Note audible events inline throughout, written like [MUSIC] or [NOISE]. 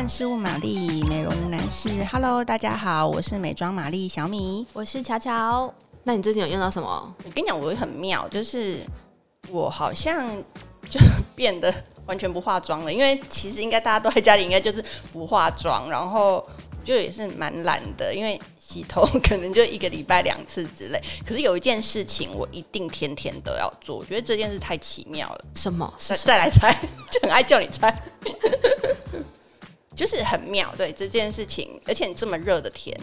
万事物玛丽，美容男士，Hello，大家好，我是美妆玛丽小米，我是乔乔。那你最近有用到什么？我跟你讲，我很妙，就是我好像就变得完全不化妆了，因为其实应该大家都在家里，应该就是不化妆，然后就也是蛮懒的，因为洗头可能就一个礼拜两次之类。可是有一件事情我一定天天都要做，我觉得这件事太奇妙了。什么？再再来猜，[LAUGHS] 就很爱叫你猜。就是很妙，对这件事情，而且这么热的天，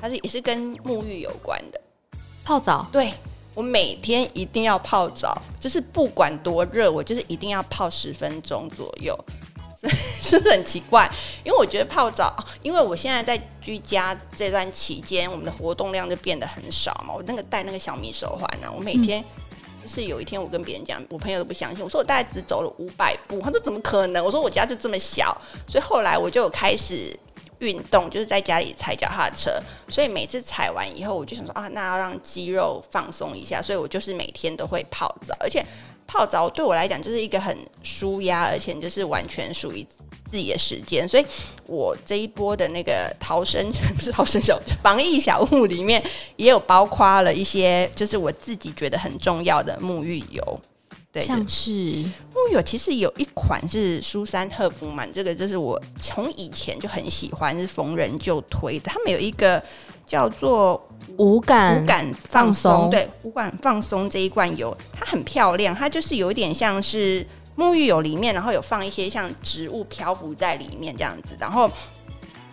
它是也是跟沐浴有关的。泡澡，对，我每天一定要泡澡，就是不管多热，我就是一定要泡十分钟左右，[LAUGHS] 是不是很奇怪？因为我觉得泡澡，因为我现在在居家这段期间，我们的活动量就变得很少嘛。我那个戴那个小米手环呢，我每天。是有一天我跟别人讲，我朋友都不相信，我说我大概只走了五百步，他说怎么可能？我说我家就这么小，所以后来我就开始运动，就是在家里踩脚踏车，所以每次踩完以后，我就想说啊，那要让肌肉放松一下，所以我就是每天都会泡澡，而且。泡澡对我来讲就是一个很舒压，而且就是完全属于自己的时间，所以我这一波的那个逃生 [LAUGHS] 不是逃生小 [LAUGHS] 防疫小物里面也有包括了一些，就是我自己觉得很重要的沐浴油，对，像是沐浴油其实有一款是舒珊赫夫曼，这个就是我从以前就很喜欢，是逢人就推的，他们有一个叫做。无感无感放松，对，无感放松这一罐油，它很漂亮，它就是有一点像是沐浴油里面，然后有放一些像植物漂浮在里面这样子。然后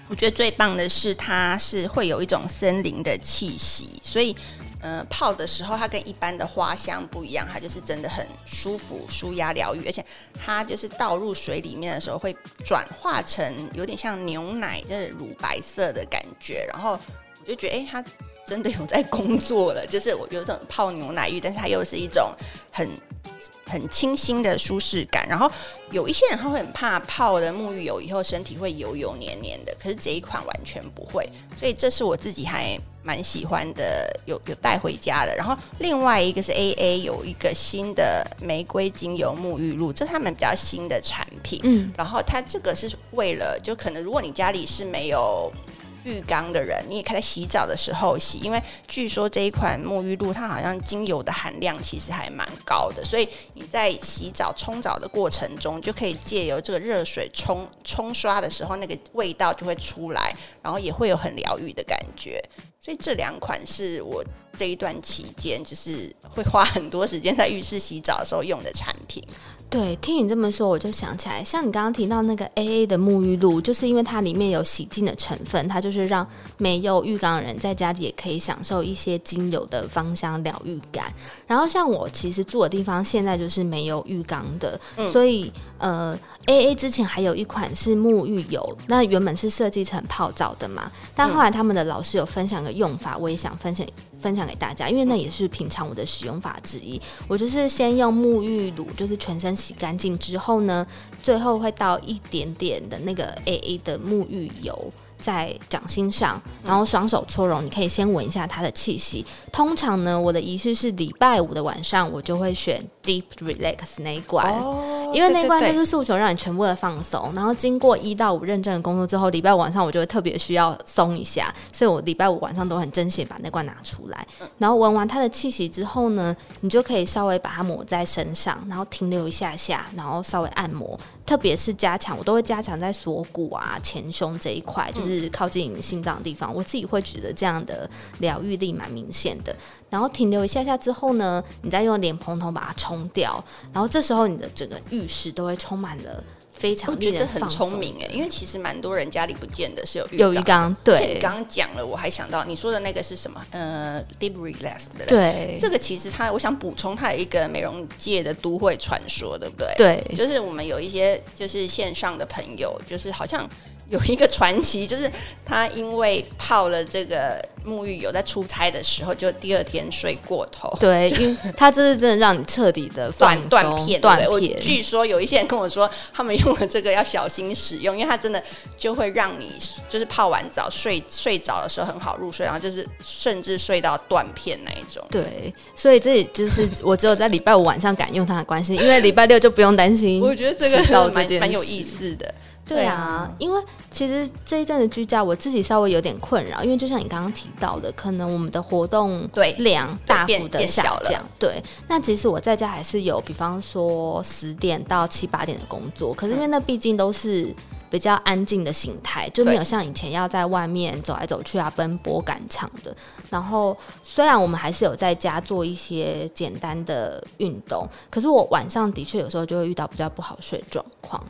我觉得最棒的是，它是会有一种森林的气息，所以呃泡的时候它跟一般的花香不一样，它就是真的很舒服、舒压、疗愈，而且它就是倒入水里面的时候会转化成有点像牛奶的乳白色的感觉，然后我就觉得哎、它。真的有在工作了，就是我有种泡牛奶浴，但是它又是一种很 [LAUGHS] 很清新的舒适感。然后有一些人他会很怕泡了沐浴油以后身体会油油黏黏的，可是这一款完全不会，所以这是我自己还蛮喜欢的，有有带回家的。然后另外一个是 AA 有一个新的玫瑰精油沐浴露，这是他们比较新的产品。嗯，然后它这个是为了，就可能如果你家里是没有。浴缸的人，你也可以在洗澡的时候洗，因为据说这一款沐浴露它好像精油的含量其实还蛮高的，所以你在洗澡冲澡的过程中，就可以借由这个热水冲冲刷的时候，那个味道就会出来，然后也会有很疗愈的感觉。所以这两款是我这一段期间就是会花很多时间在浴室洗澡的时候用的产品。对，听你这么说，我就想起来，像你刚刚提到那个 AA 的沐浴露，就是因为它里面有洗净的成分，它就是让没有浴缸的人在家里也可以享受一些精油的芳香疗愈感。然后像我其实住的地方现在就是没有浴缸的，嗯、所以呃，AA 之前还有一款是沐浴油，那原本是设计成泡澡的嘛，但后来他们的老师有分享用法，我也想分享。分享给大家，因为那也是平常我的使用法之一。我就是先用沐浴乳，就是全身洗干净之后呢，最后会倒一点点的那个 AA 的沐浴油。在掌心上，然后双手搓揉，你可以先闻一下它的气息。通常呢，我的仪式是礼拜五的晚上，我就会选 Deep Relax 那一罐，因为那一罐就是诉求让你全部的放松。然后经过一到五认证的工作之后，礼拜五晚上我就会特别需要松一下，所以我礼拜五晚上都很珍惜把那罐拿出来。然后闻完它的气息之后呢，你就可以稍微把它抹在身上，然后停留一下下，然后稍微按摩。特别是加强，我都会加强在锁骨啊、前胸这一块，就是靠近心脏的地方。我自己会觉得这样的疗愈力蛮明显的。然后停留一下下之后呢，你再用脸蓬头把它冲掉，然后这时候你的整个浴室都会充满了。非常，我觉得很聪明哎，因为其实蛮多人家里不见得是有浴缸。有浴缸，对。你刚刚讲了，我还想到你说的那个是什么？呃，Deep Relax 的。对。这个其实它，我想补充，它有一个美容界的都会传说，对不对？对。就是我们有一些就是线上的朋友，就是好像。有一个传奇，就是他因为泡了这个沐浴油，在出差的时候就第二天睡过头。对，因为他这是真的让你彻底的 [LAUGHS] 断断片断片。据说有一些人跟我说，他们用了这个要小心使用，因为它真的就会让你就是泡完澡睡睡着的时候很好入睡，然后就是甚至睡到断片那一种。对，所以这也就是我只有在礼拜五晚上敢用它的关系，因为礼拜六就不用担心。[LAUGHS] 我觉得这个蛮蛮有意思的。对啊，因为其实这一阵的居家，我自己稍微有点困扰，因为就像你刚刚提到的，可能我们的活动量大幅的下降。对，那其实我在家还是有，比方说十点到七八点的工作，可是因为那毕竟都是比较安静的形态，就没有像以前要在外面走来走去啊，奔波赶场的。然后虽然我们还是有在家做一些简单的运动，可是我晚上的确有时候就会遇到比较不好睡状况。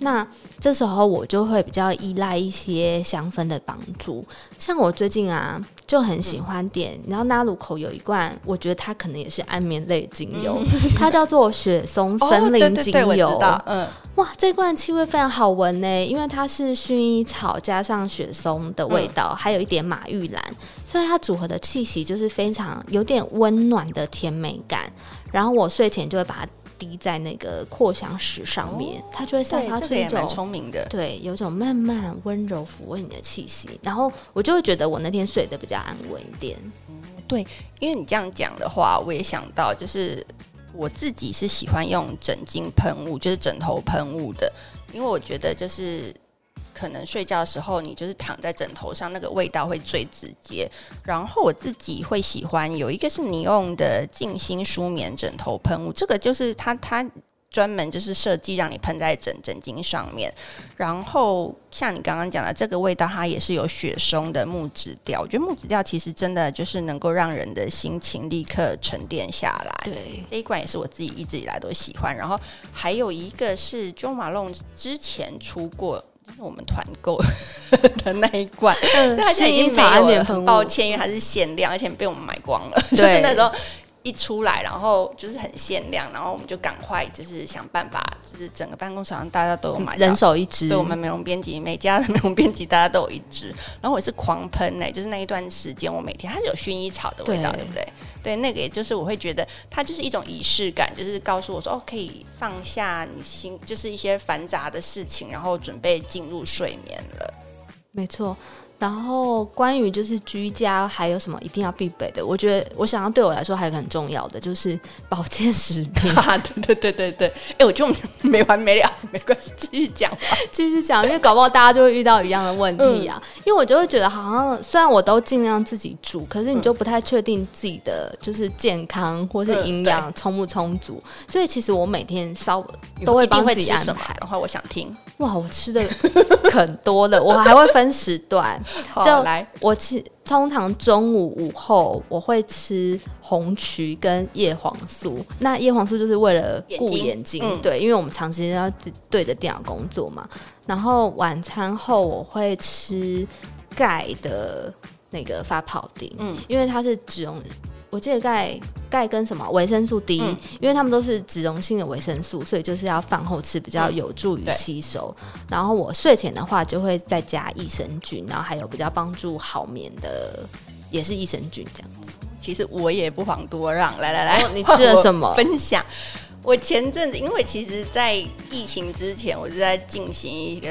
那这时候我就会比较依赖一些香氛的帮助，像我最近啊就很喜欢点，然后那路口有一罐，我觉得它可能也是安眠类精油，它叫做雪松森林精油。嗯，哇，这罐气味非常好闻呢，因为它是薰衣草加上雪松的味道，还有一点马玉兰，所以它组合的气息就是非常有点温暖的甜美感。然后我睡前就会把它。滴在那个扩香石上面，哦、它就会散发出一种聪明的，对，有种慢慢温柔抚慰你的气息。然后我就会觉得我那天睡得比较安稳一点。嗯，对，因为你这样讲的话，我也想到，就是我自己是喜欢用枕巾喷雾，就是枕头喷雾的，因为我觉得就是。可能睡觉的时候，你就是躺在枕头上，那个味道会最直接。然后我自己会喜欢有一个是你用的静心舒眠枕头喷雾，这个就是它它专门就是设计让你喷在枕枕巾上面。然后像你刚刚讲的这个味道，它也是有雪松的木质调。我觉得木质调其实真的就是能够让人的心情立刻沉淀下来。对，这一款也是我自己一直以来都喜欢。然后还有一个是 Jo Malone 之前出过。是我们团购 [LAUGHS] 的那一罐，嗯、但它现在已经没有了，很抱歉，因为它是限量，而且被我们买光了。[LAUGHS] 就是那时候一出来，然后就是很限量，然后我们就赶快就是想办法，就是整个办公室上大家都有买，人手一支。对，我们美容编辑每家的美容编辑大家都有一支，然后我是狂喷呢、欸，就是那一段时间我每天它是有薰衣草的味道，对，对不对？对，那个也就是我会觉得它就是一种仪式感，就是告诉我说哦，可以放下你心，就是一些繁杂的事情，然后准备进入睡眠了。没错。然后关于就是居家还有什么一定要必备的？我觉得我想要对我来说还有个很重要的就是保健食品 [LAUGHS] 啊！对对对对对，哎、欸，我就没完没了，没关系，继续讲吧，继续讲，因为搞不好大家就会遇到一样的问题啊。嗯、因为我就会觉得好像虽然我都尽量自己煮，可是你就不太确定自己的就是健康或是营养充不充足，嗯、所以其实我每天稍都会帮自己安排。的话我想听，哇，我吃的很多的，我还会分时段。[LAUGHS] 就来，我吃通常中午午后我会吃红曲跟叶黄素。那叶黄素就是为了顾眼睛，眼睛对，因为我们长时间要对着电脑工作嘛。然后晚餐后我会吃钙的那个发泡錠，嗯，因为它是脂溶。我记得钙钙跟什么维生素 D，嗯，因为它们都是脂溶性的维生素，所以就是要饭后吃比较有助于吸收。嗯，然后我睡前的话就会再加益生菌，然后还有比较帮助好眠的也是益生菌这样子。其实我也不遑多让，来来来，你吃了什么？分享。我前阵子因为其实，在疫情之前，我就在进行一个。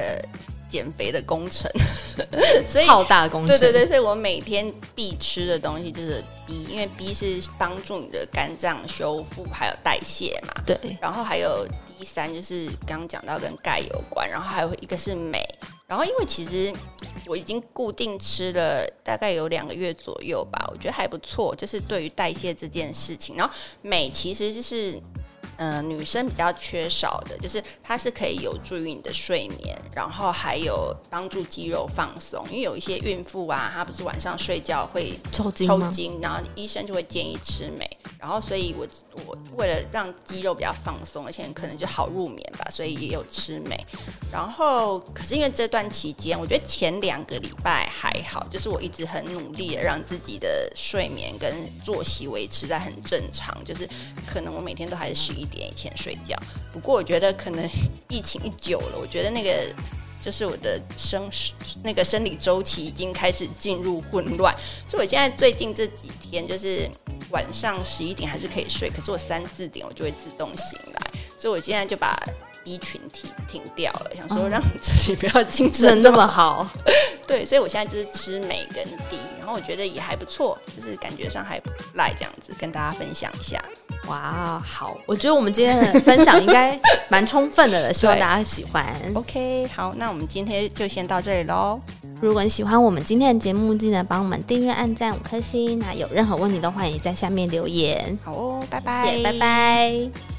减肥的工程，[LAUGHS] 所以浩大工程。对对对，所以我每天必吃的东西就是 B，因为 B 是帮助你的肝脏修复还有代谢嘛。对。然后还有 D 三，就是刚刚讲到跟钙有关，然后还有一个是镁。然后因为其实我已经固定吃了大概有两个月左右吧，我觉得还不错，就是对于代谢这件事情。然后镁其实就是。嗯、呃，女生比较缺少的就是它是可以有助于你的睡眠，然后还有帮助肌肉放松。因为有一些孕妇啊，她不是晚上睡觉会抽筋，抽筋，然后医生就会建议吃镁。然后所以我我为了让肌肉比较放松，而且可能就好入眠吧，所以也有吃镁。然后可是因为这段期间，我觉得前两个礼拜还好，就是我一直很努力的让自己的睡眠跟作息维持在很正常，就是可能我每天都还是十一点以前睡觉，不过我觉得可能 [LAUGHS] 疫情一久了，我觉得那个就是我的生那个生理周期已经开始进入混乱，所以我现在最近这几天就是晚上十一点还是可以睡，可是我三四点我就会自动醒来，所以我现在就把 B 群体停掉了，想说让自己不要精神这么好。[LAUGHS] 对，所以我现在就是吃镁跟 D，然后我觉得也还不错，就是感觉上还不赖这样子，跟大家分享一下。哇，好，我觉得我们今天的分享应该蛮充分的了，希望大家喜欢。OK，好，那我们今天就先到这里喽。如果你喜欢我们今天的节目，记得帮我们订阅、按赞五颗星。那有任何问题的话，也在下面留言。好哦，拜拜，拜拜。